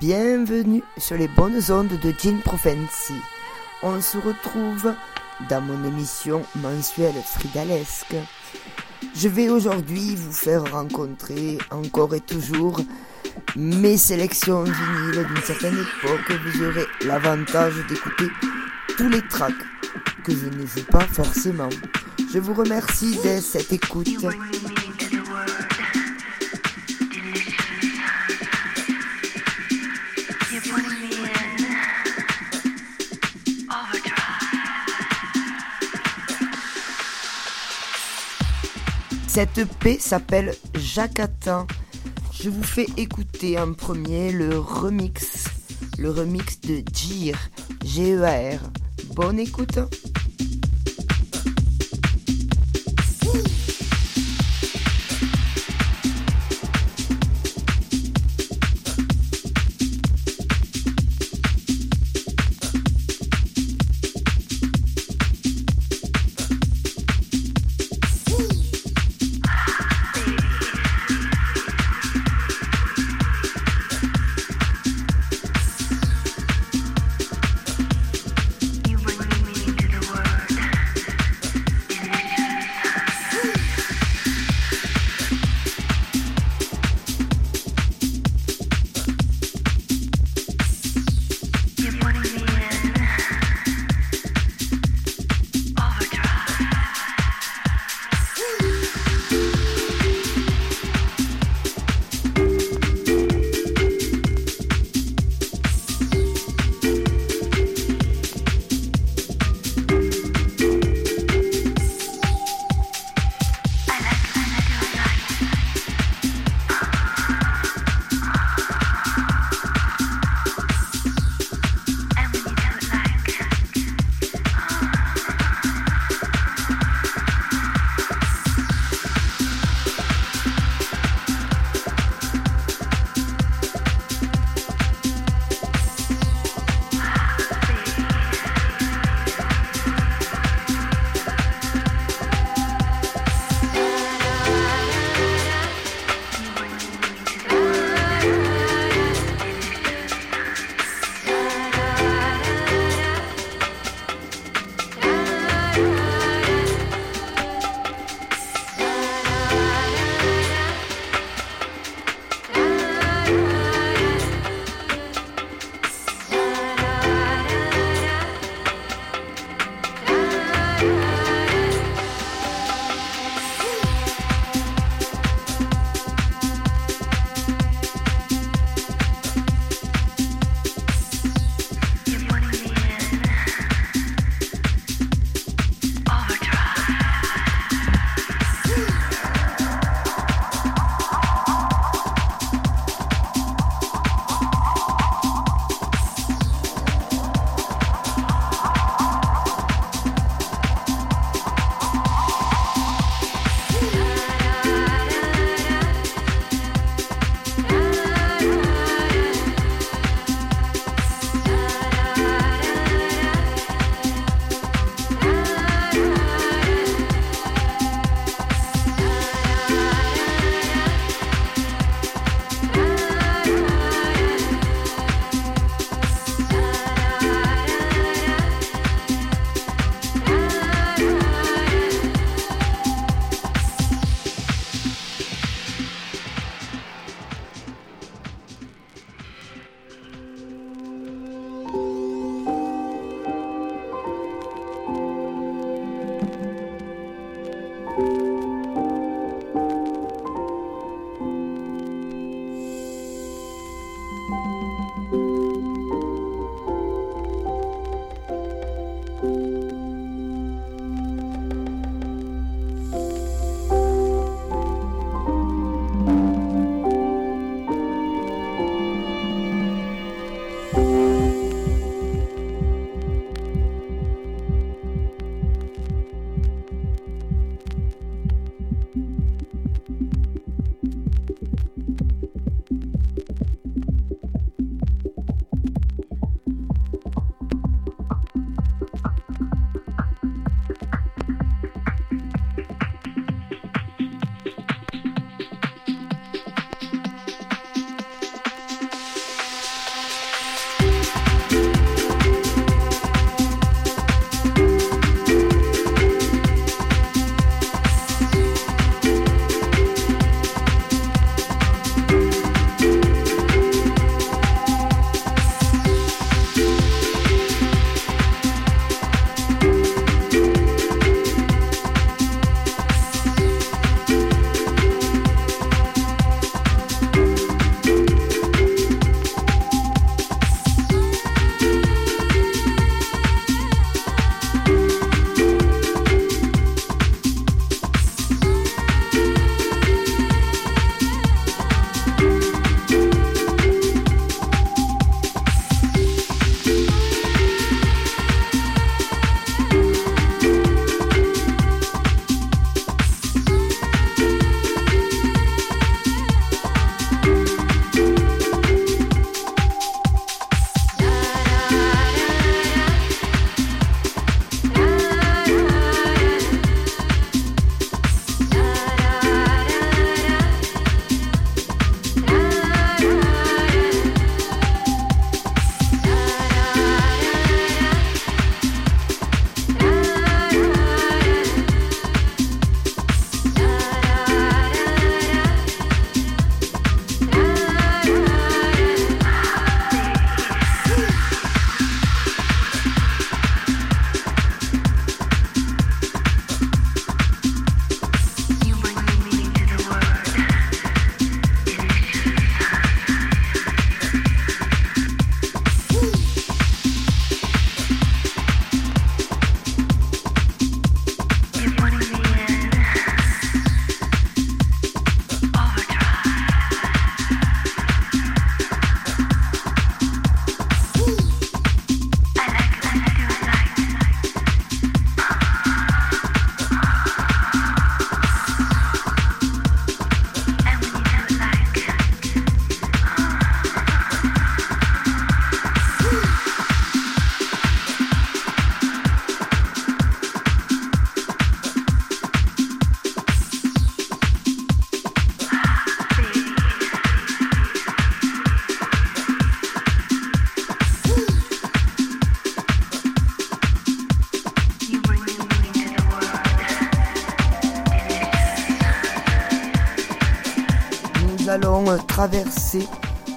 Bienvenue sur les bonnes ondes de Jean Profancy. On se retrouve dans mon émission mensuelle Fridalesque. Je vais aujourd'hui vous faire rencontrer encore et toujours mes sélections vinyles d'une certaine époque. Vous aurez l'avantage d'écouter tous les tracks que je ne joue pas forcément. Je vous remercie de cette écoute. Cette paix s'appelle Jacatin. Je vous fais écouter en premier le remix, le remix de Gir, G-E-A-R. Bonne écoute.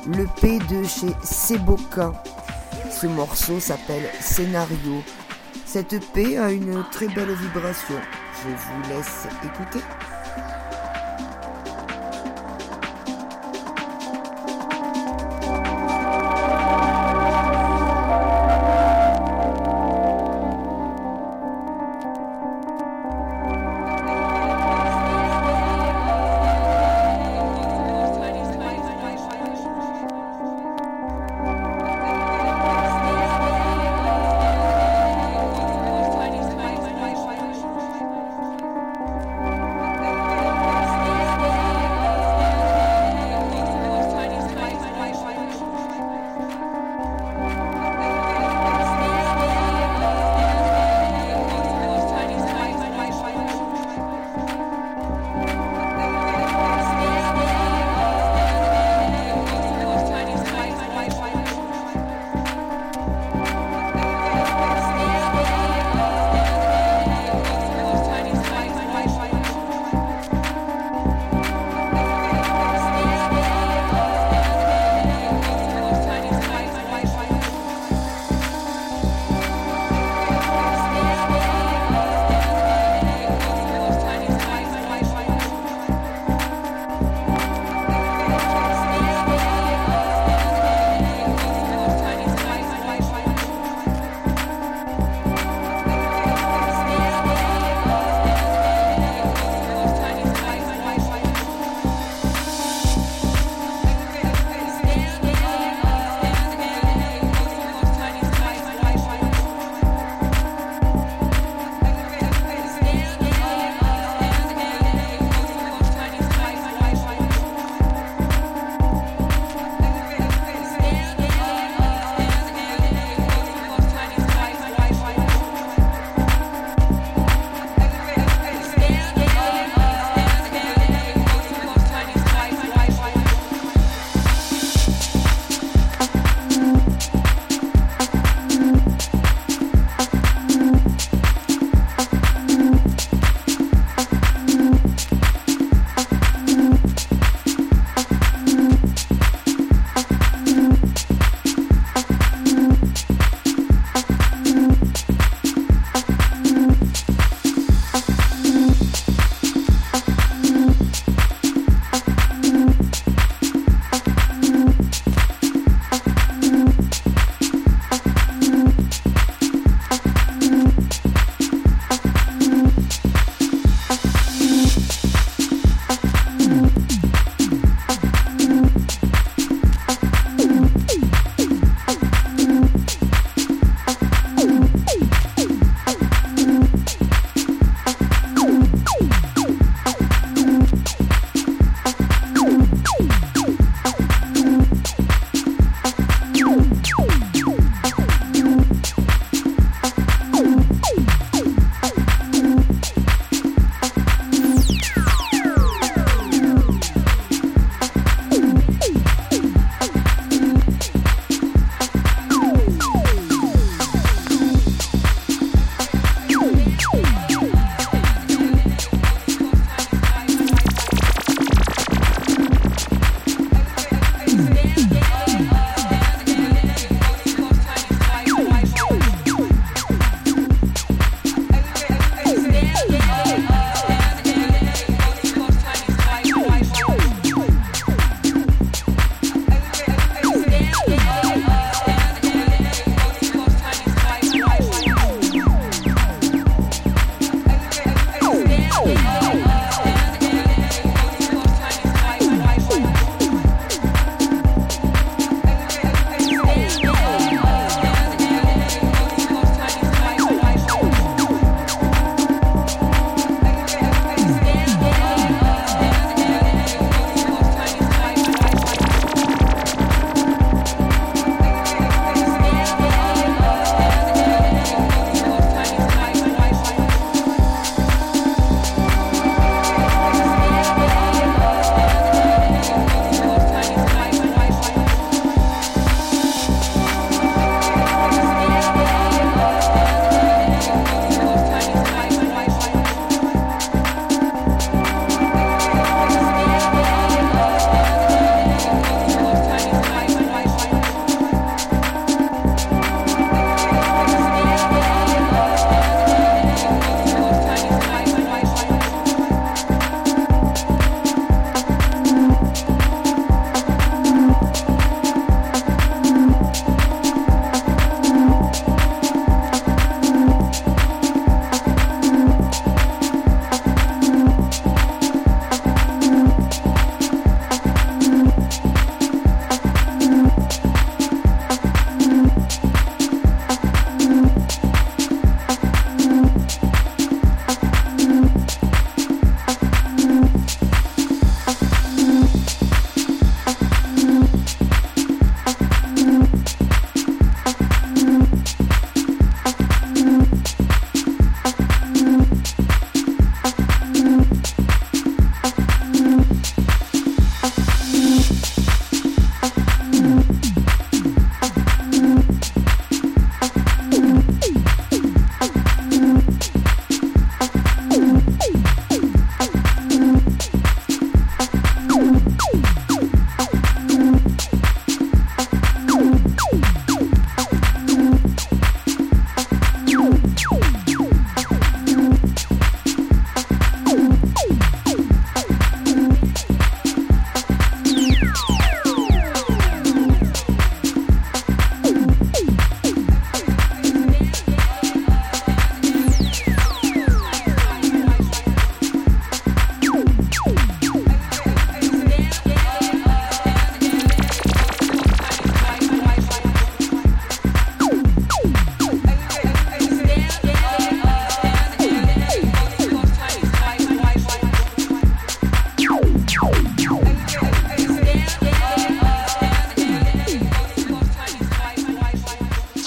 Le P de chez Seboka. Ce morceau s'appelle Scénario. Cette P a une très belle vibration. Je vous laisse écouter.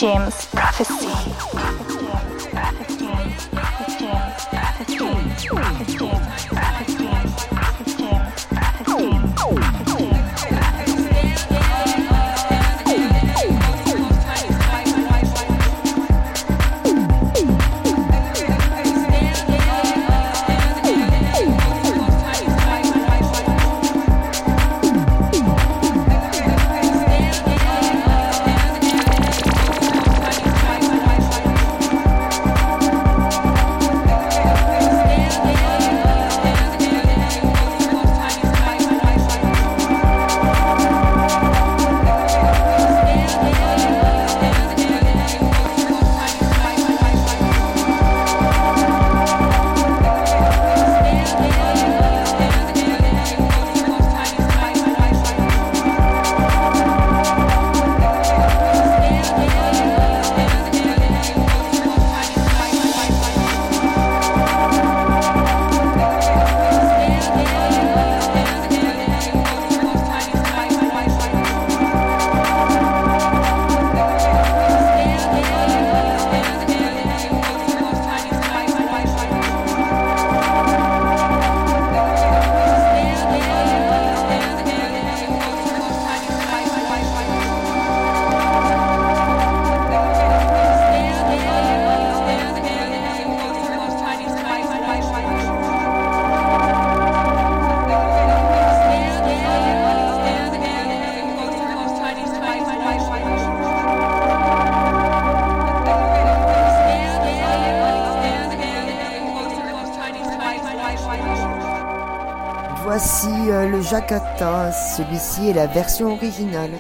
James Prophecy. James, Prophet James, Prophet James, Jakarta, celui-ci est la version originale.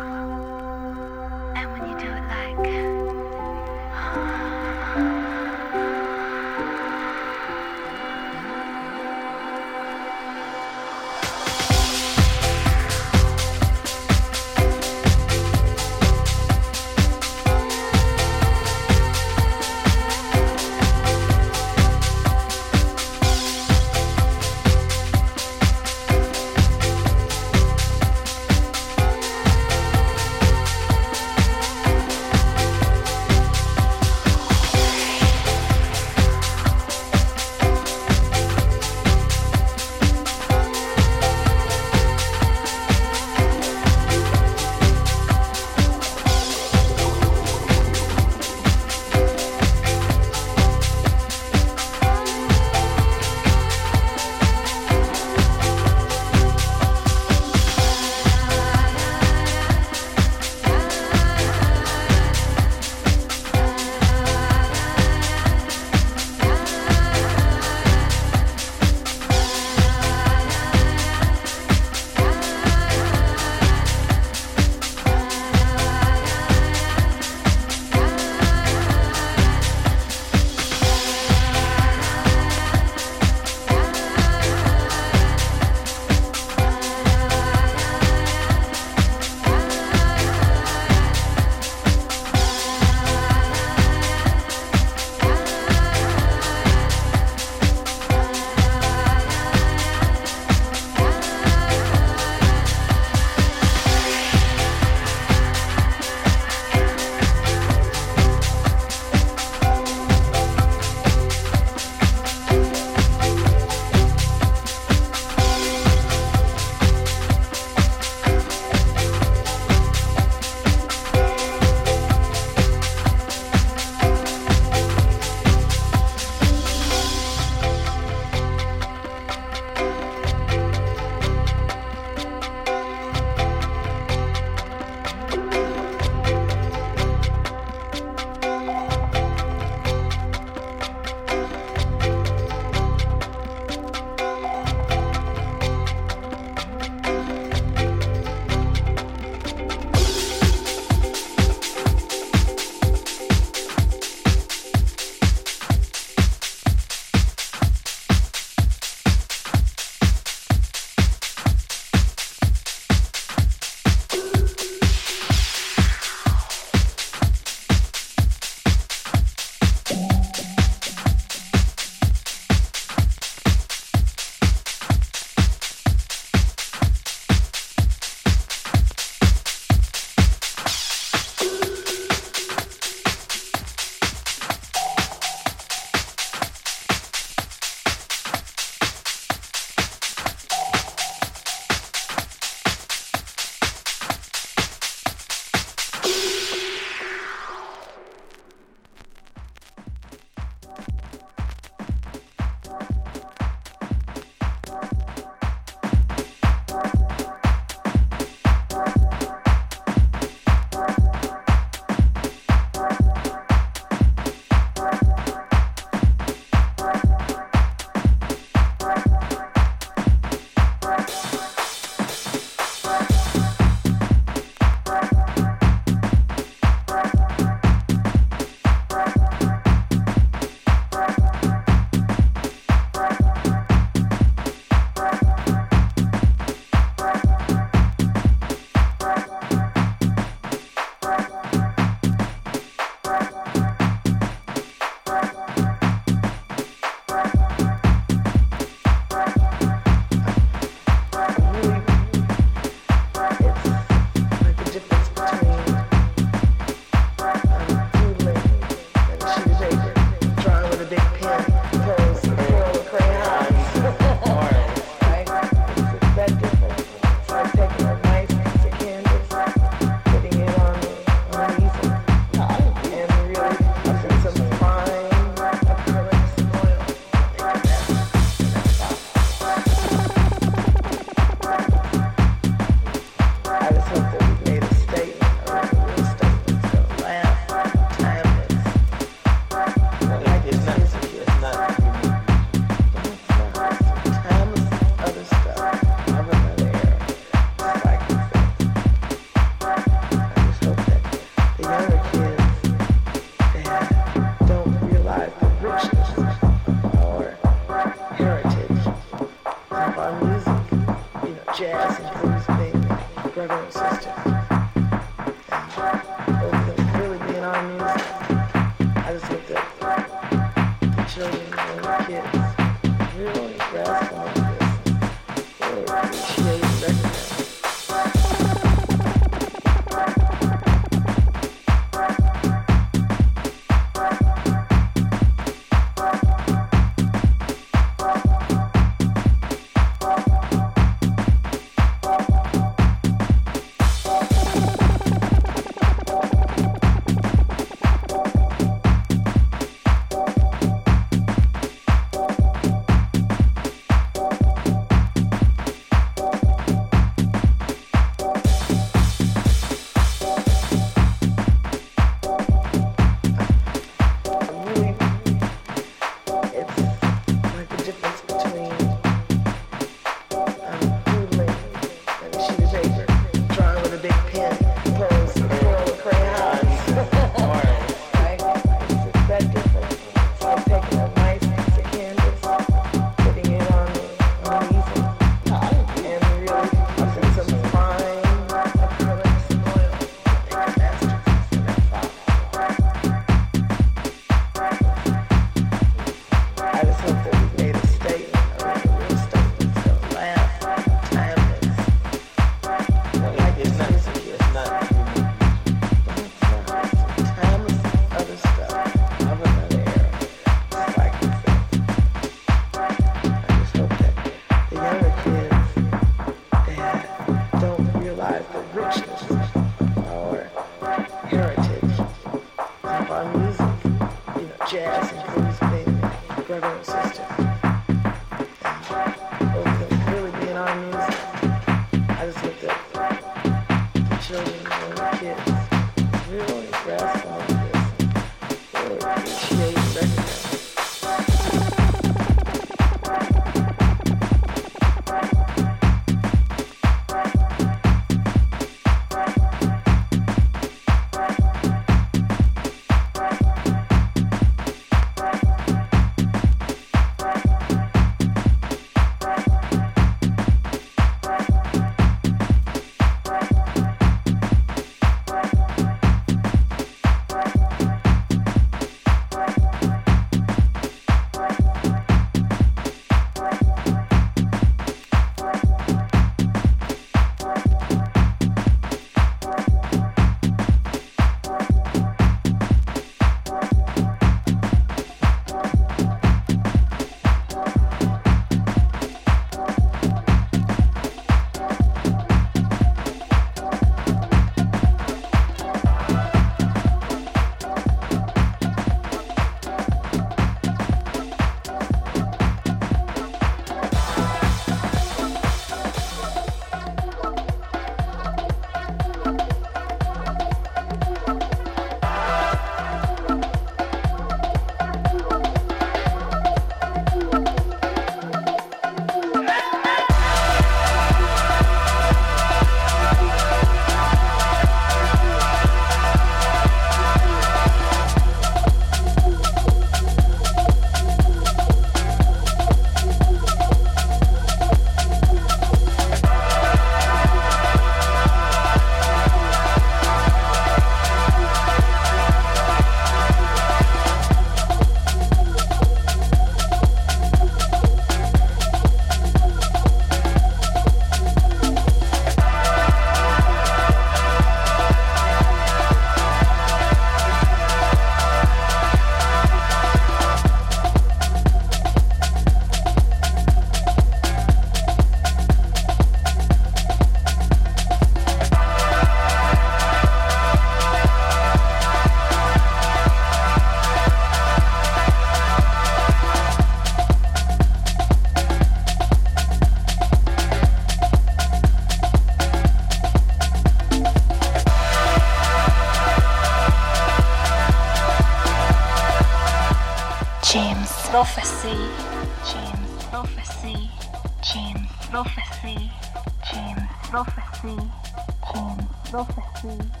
cool.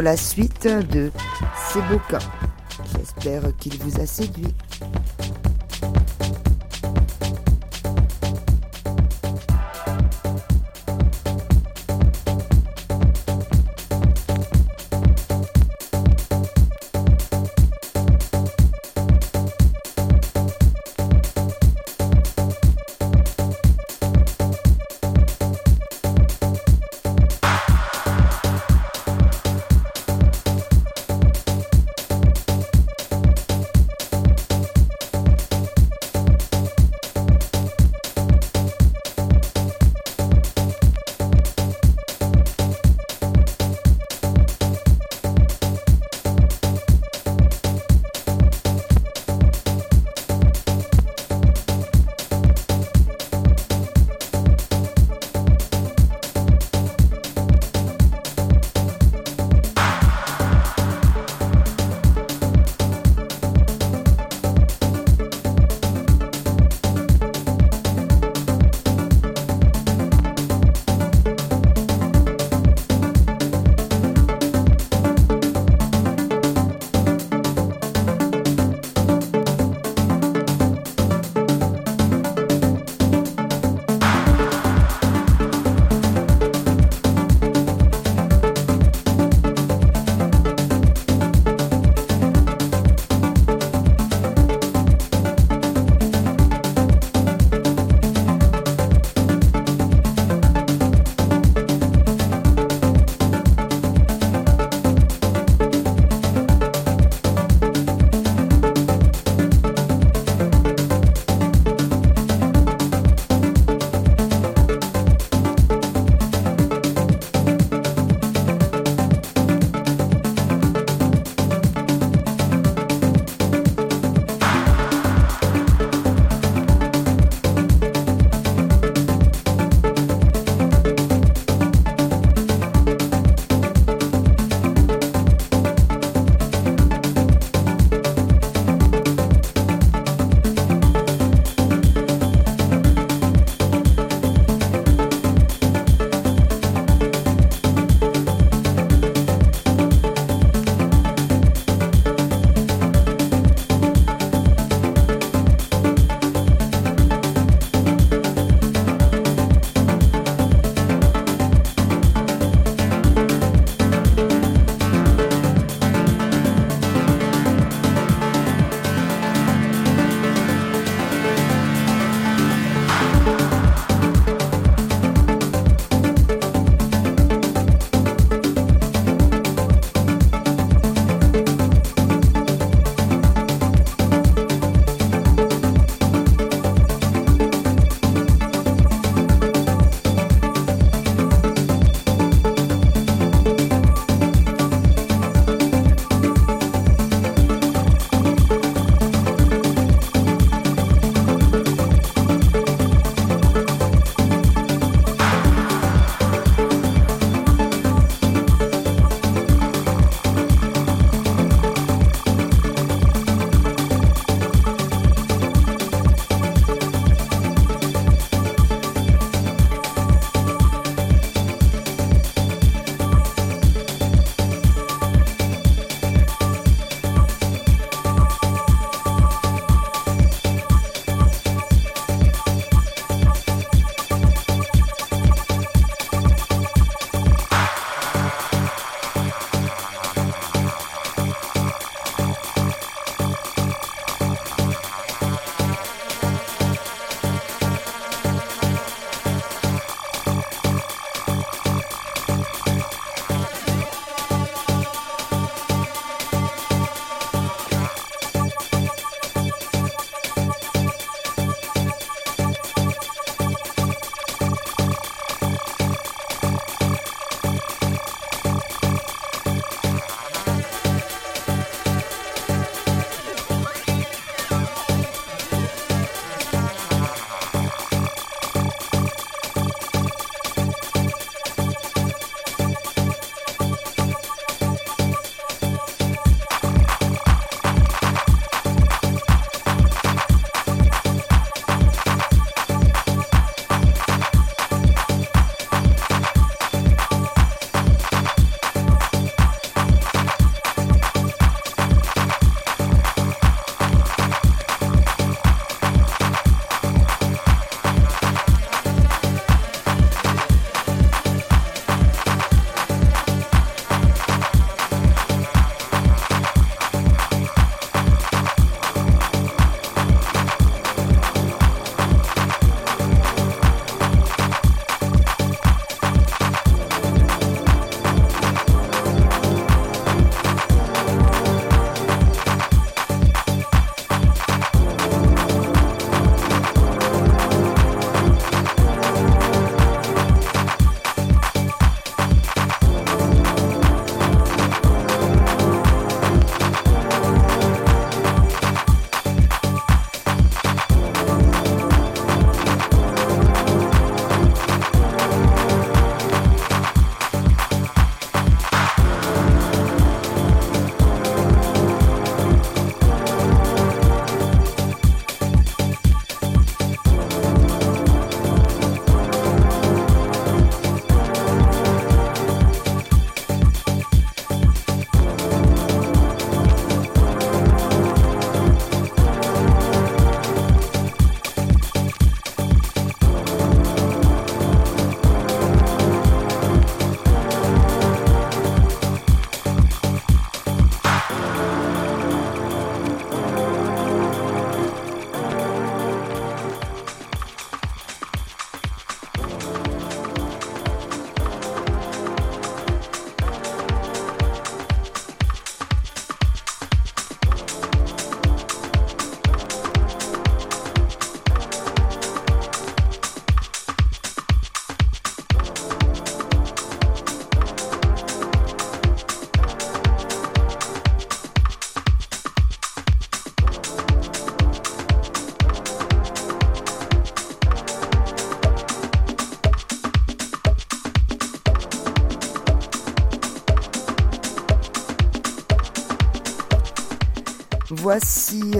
la suite de C'est beaux cas. J'espère qu'il vous a séduit.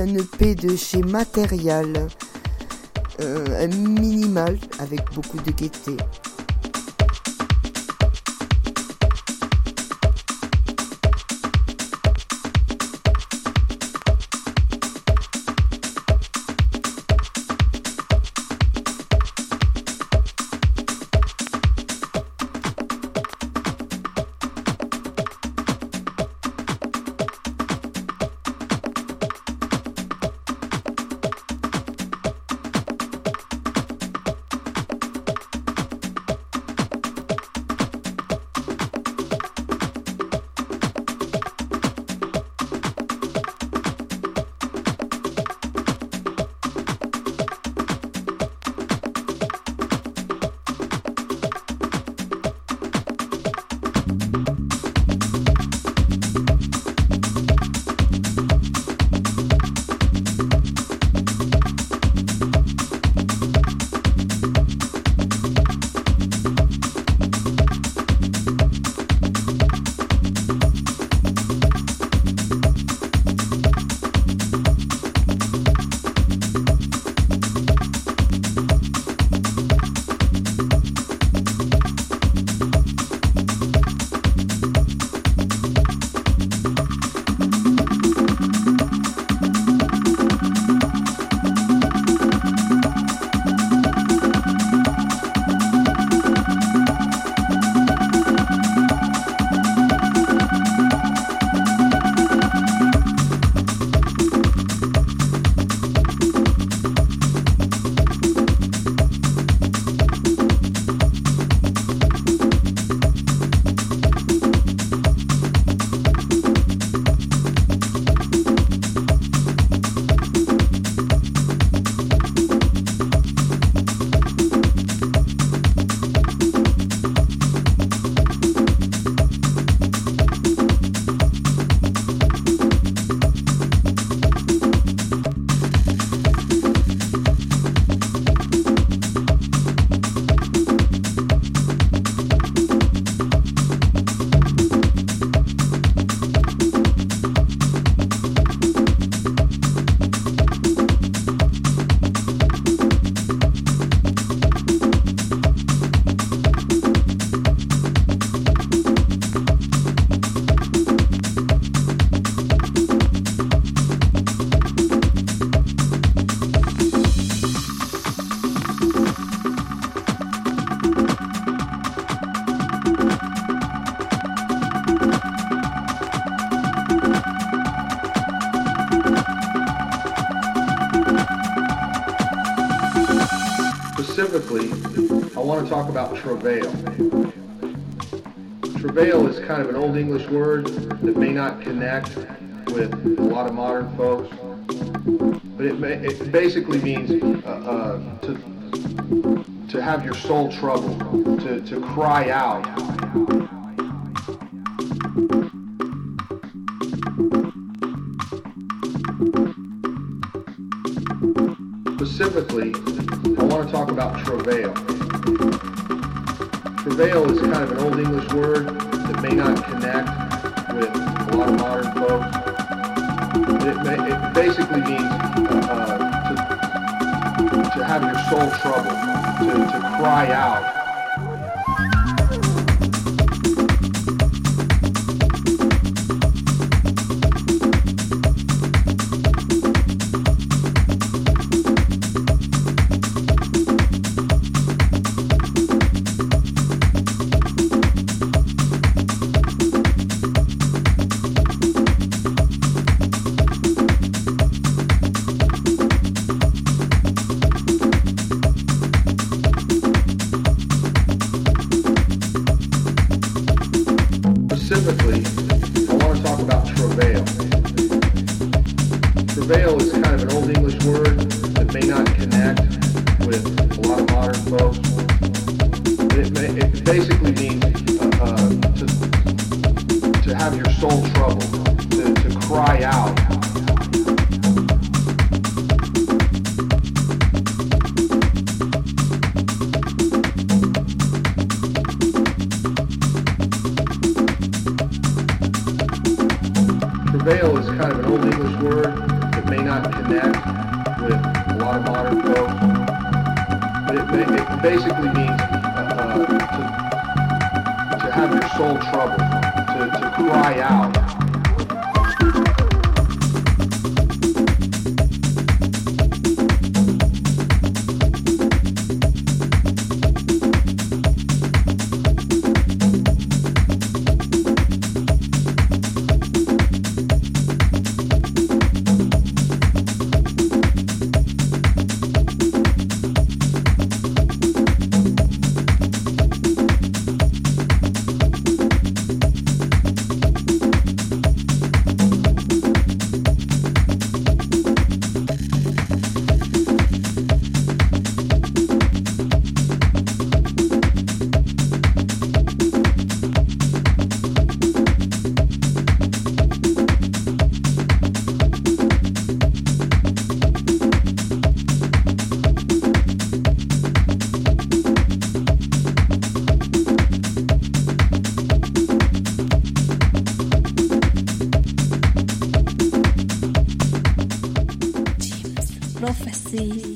Un EP de chez Material, euh, minimal avec beaucoup de gaieté. Travail. Travail is kind of an old English word that may not connect with a lot of modern folks, but it, may, it basically means uh, uh, to, to have your soul troubled, to, to cry out. feliz.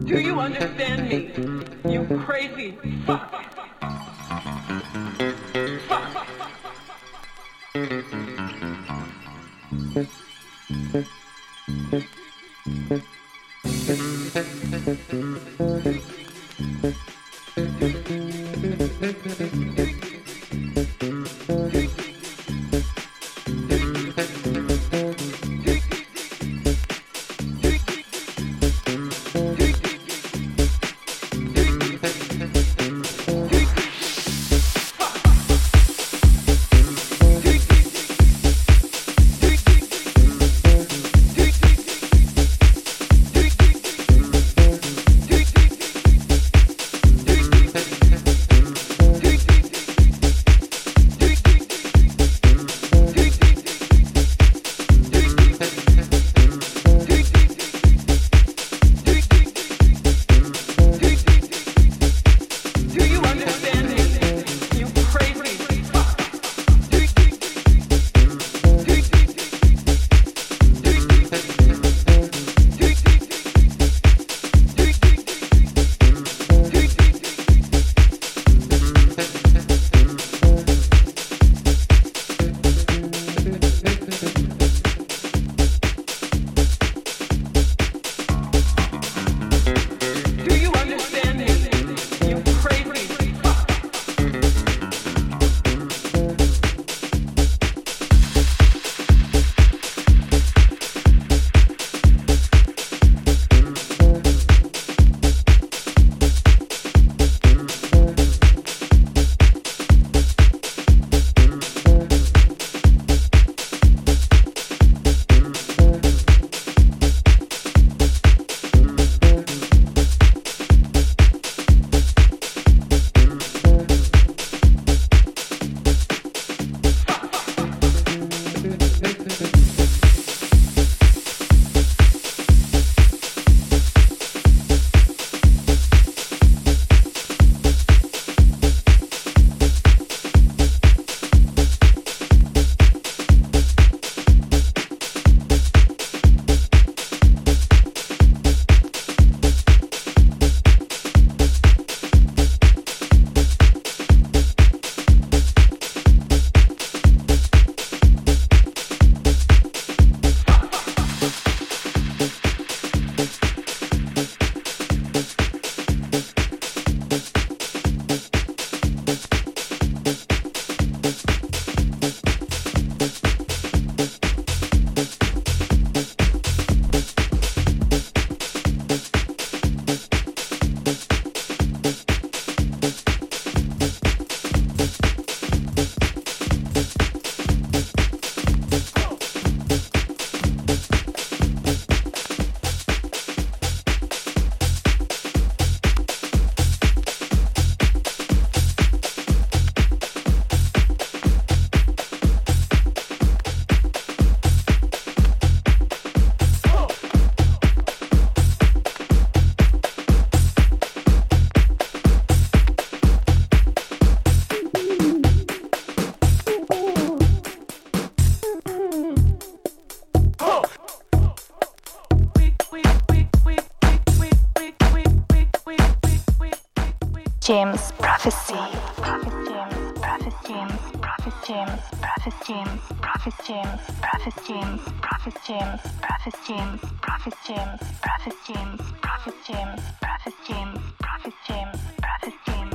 Do you understand me? You crazy fuck. Fuck. James Prophecy. Prophet James, Prophet James, Prophet James, Prophet James, Prophet James, Prophet James, Prophet James, Prophet James, Prophet James, Prophet James, Prophet James, Prophet James, Prophet James, Prophet James,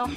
Rough,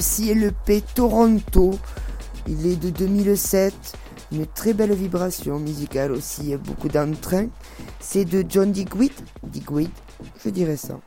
Ceci est le P Toronto. Il est de 2007. Une très belle vibration musicale aussi, beaucoup d'entrain. C'est de John Digweed. Digweed, je dirais ça.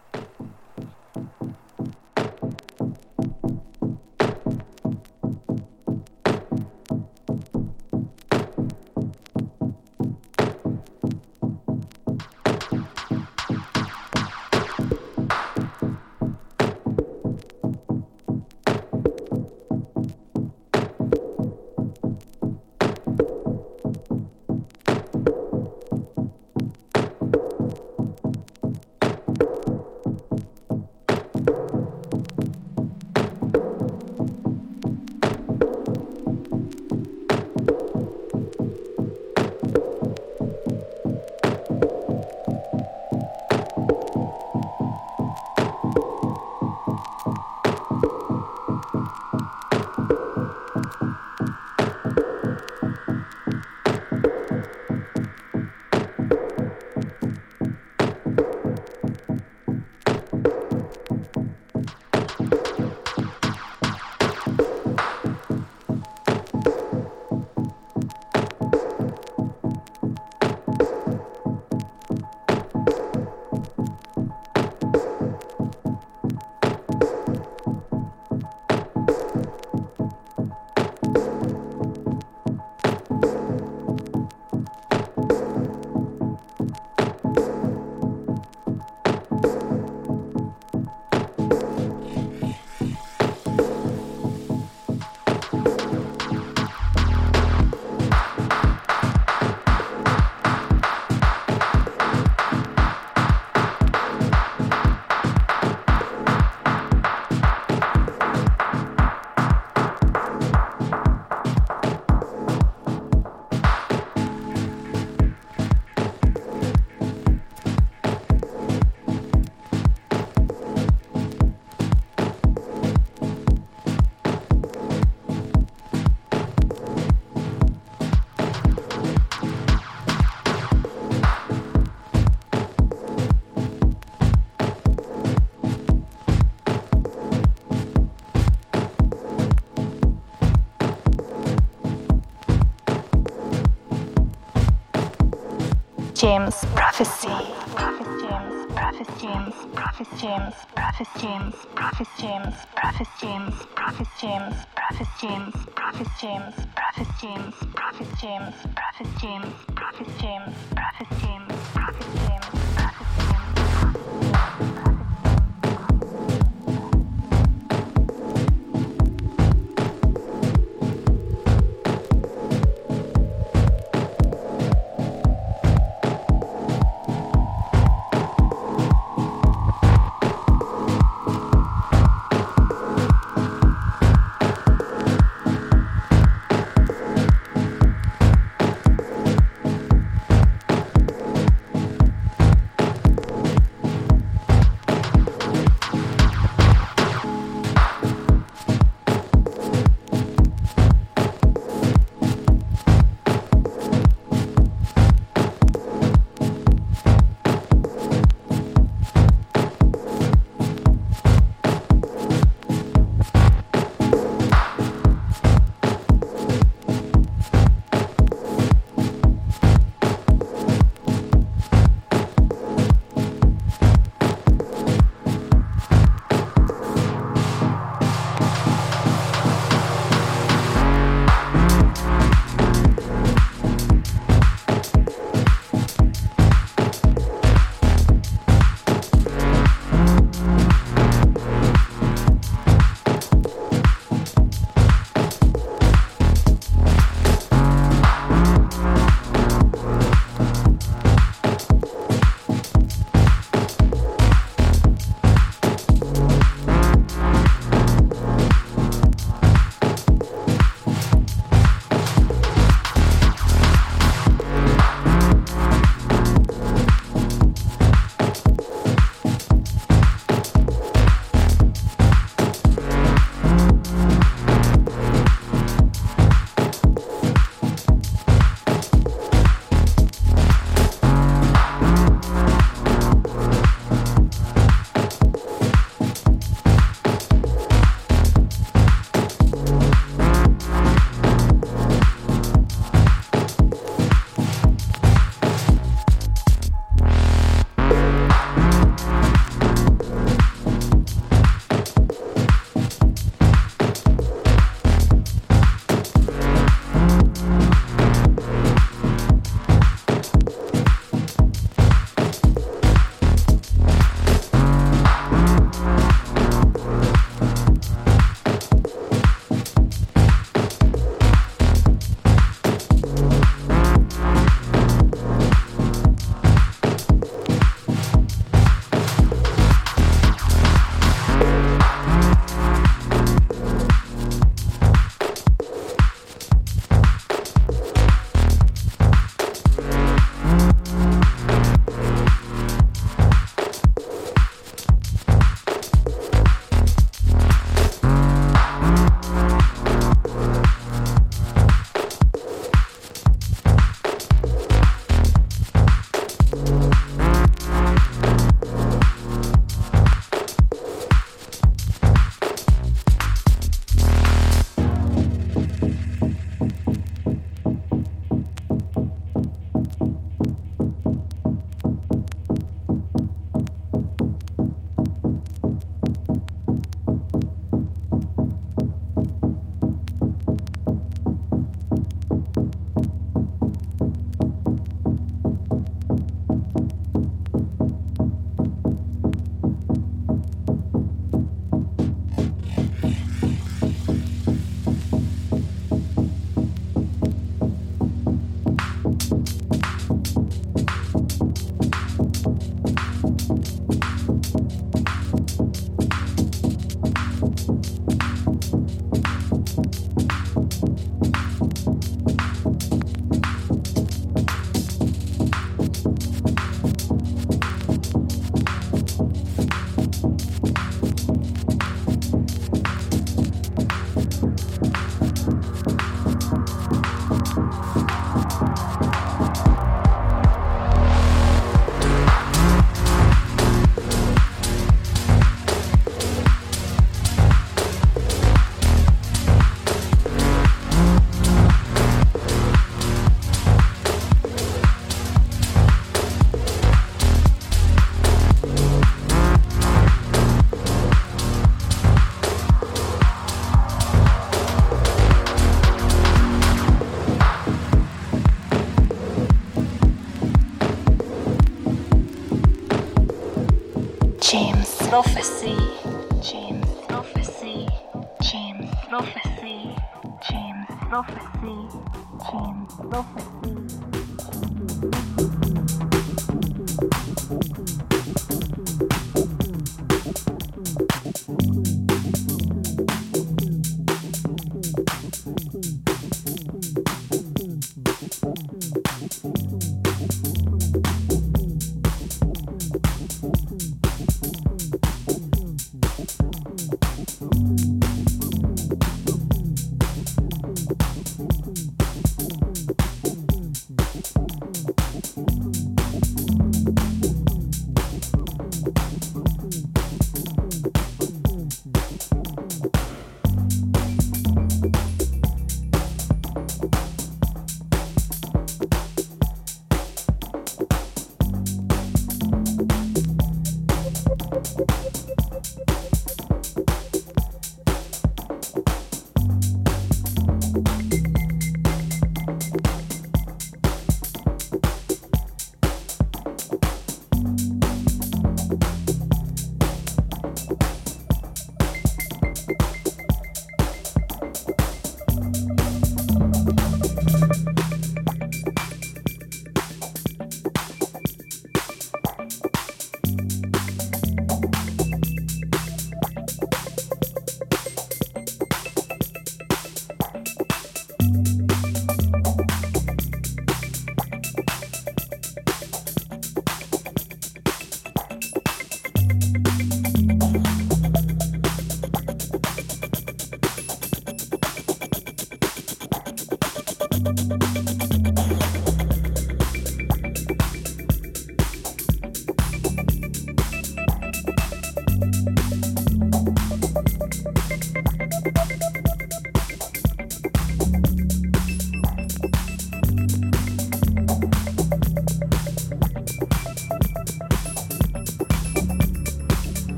James, Prophet James, Prophet James, Prophet James, Prophet James, Prophet James, Prophet James, Prophet James, Prophet James, Prophet James, Prophet James,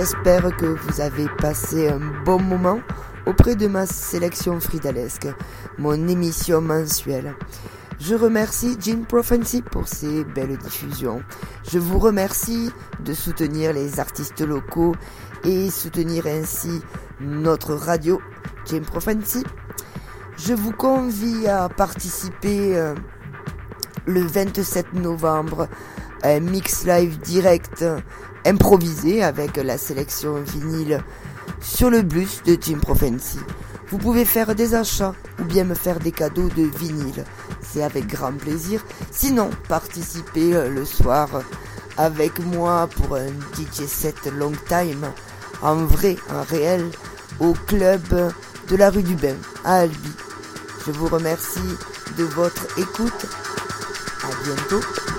J'espère que vous avez passé un bon moment auprès de ma sélection fridalesque, mon émission mensuelle. Je remercie Jean Prophecy pour ses belles diffusions. Je vous remercie de soutenir les artistes locaux et soutenir ainsi notre radio Jean Prophecy. Je vous convie à participer euh, le 27 novembre à un mix live direct improvisé avec la sélection vinyle sur le bus de Jim Prophecy. Vous pouvez faire des achats ou bien me faire des cadeaux de vinyle. C'est avec grand plaisir. Sinon, participez euh, le soir avec moi pour un DJ set long time en vrai, en réel, au club de la rue du Bain à Albi. Je vous remercie de votre écoute. À bientôt.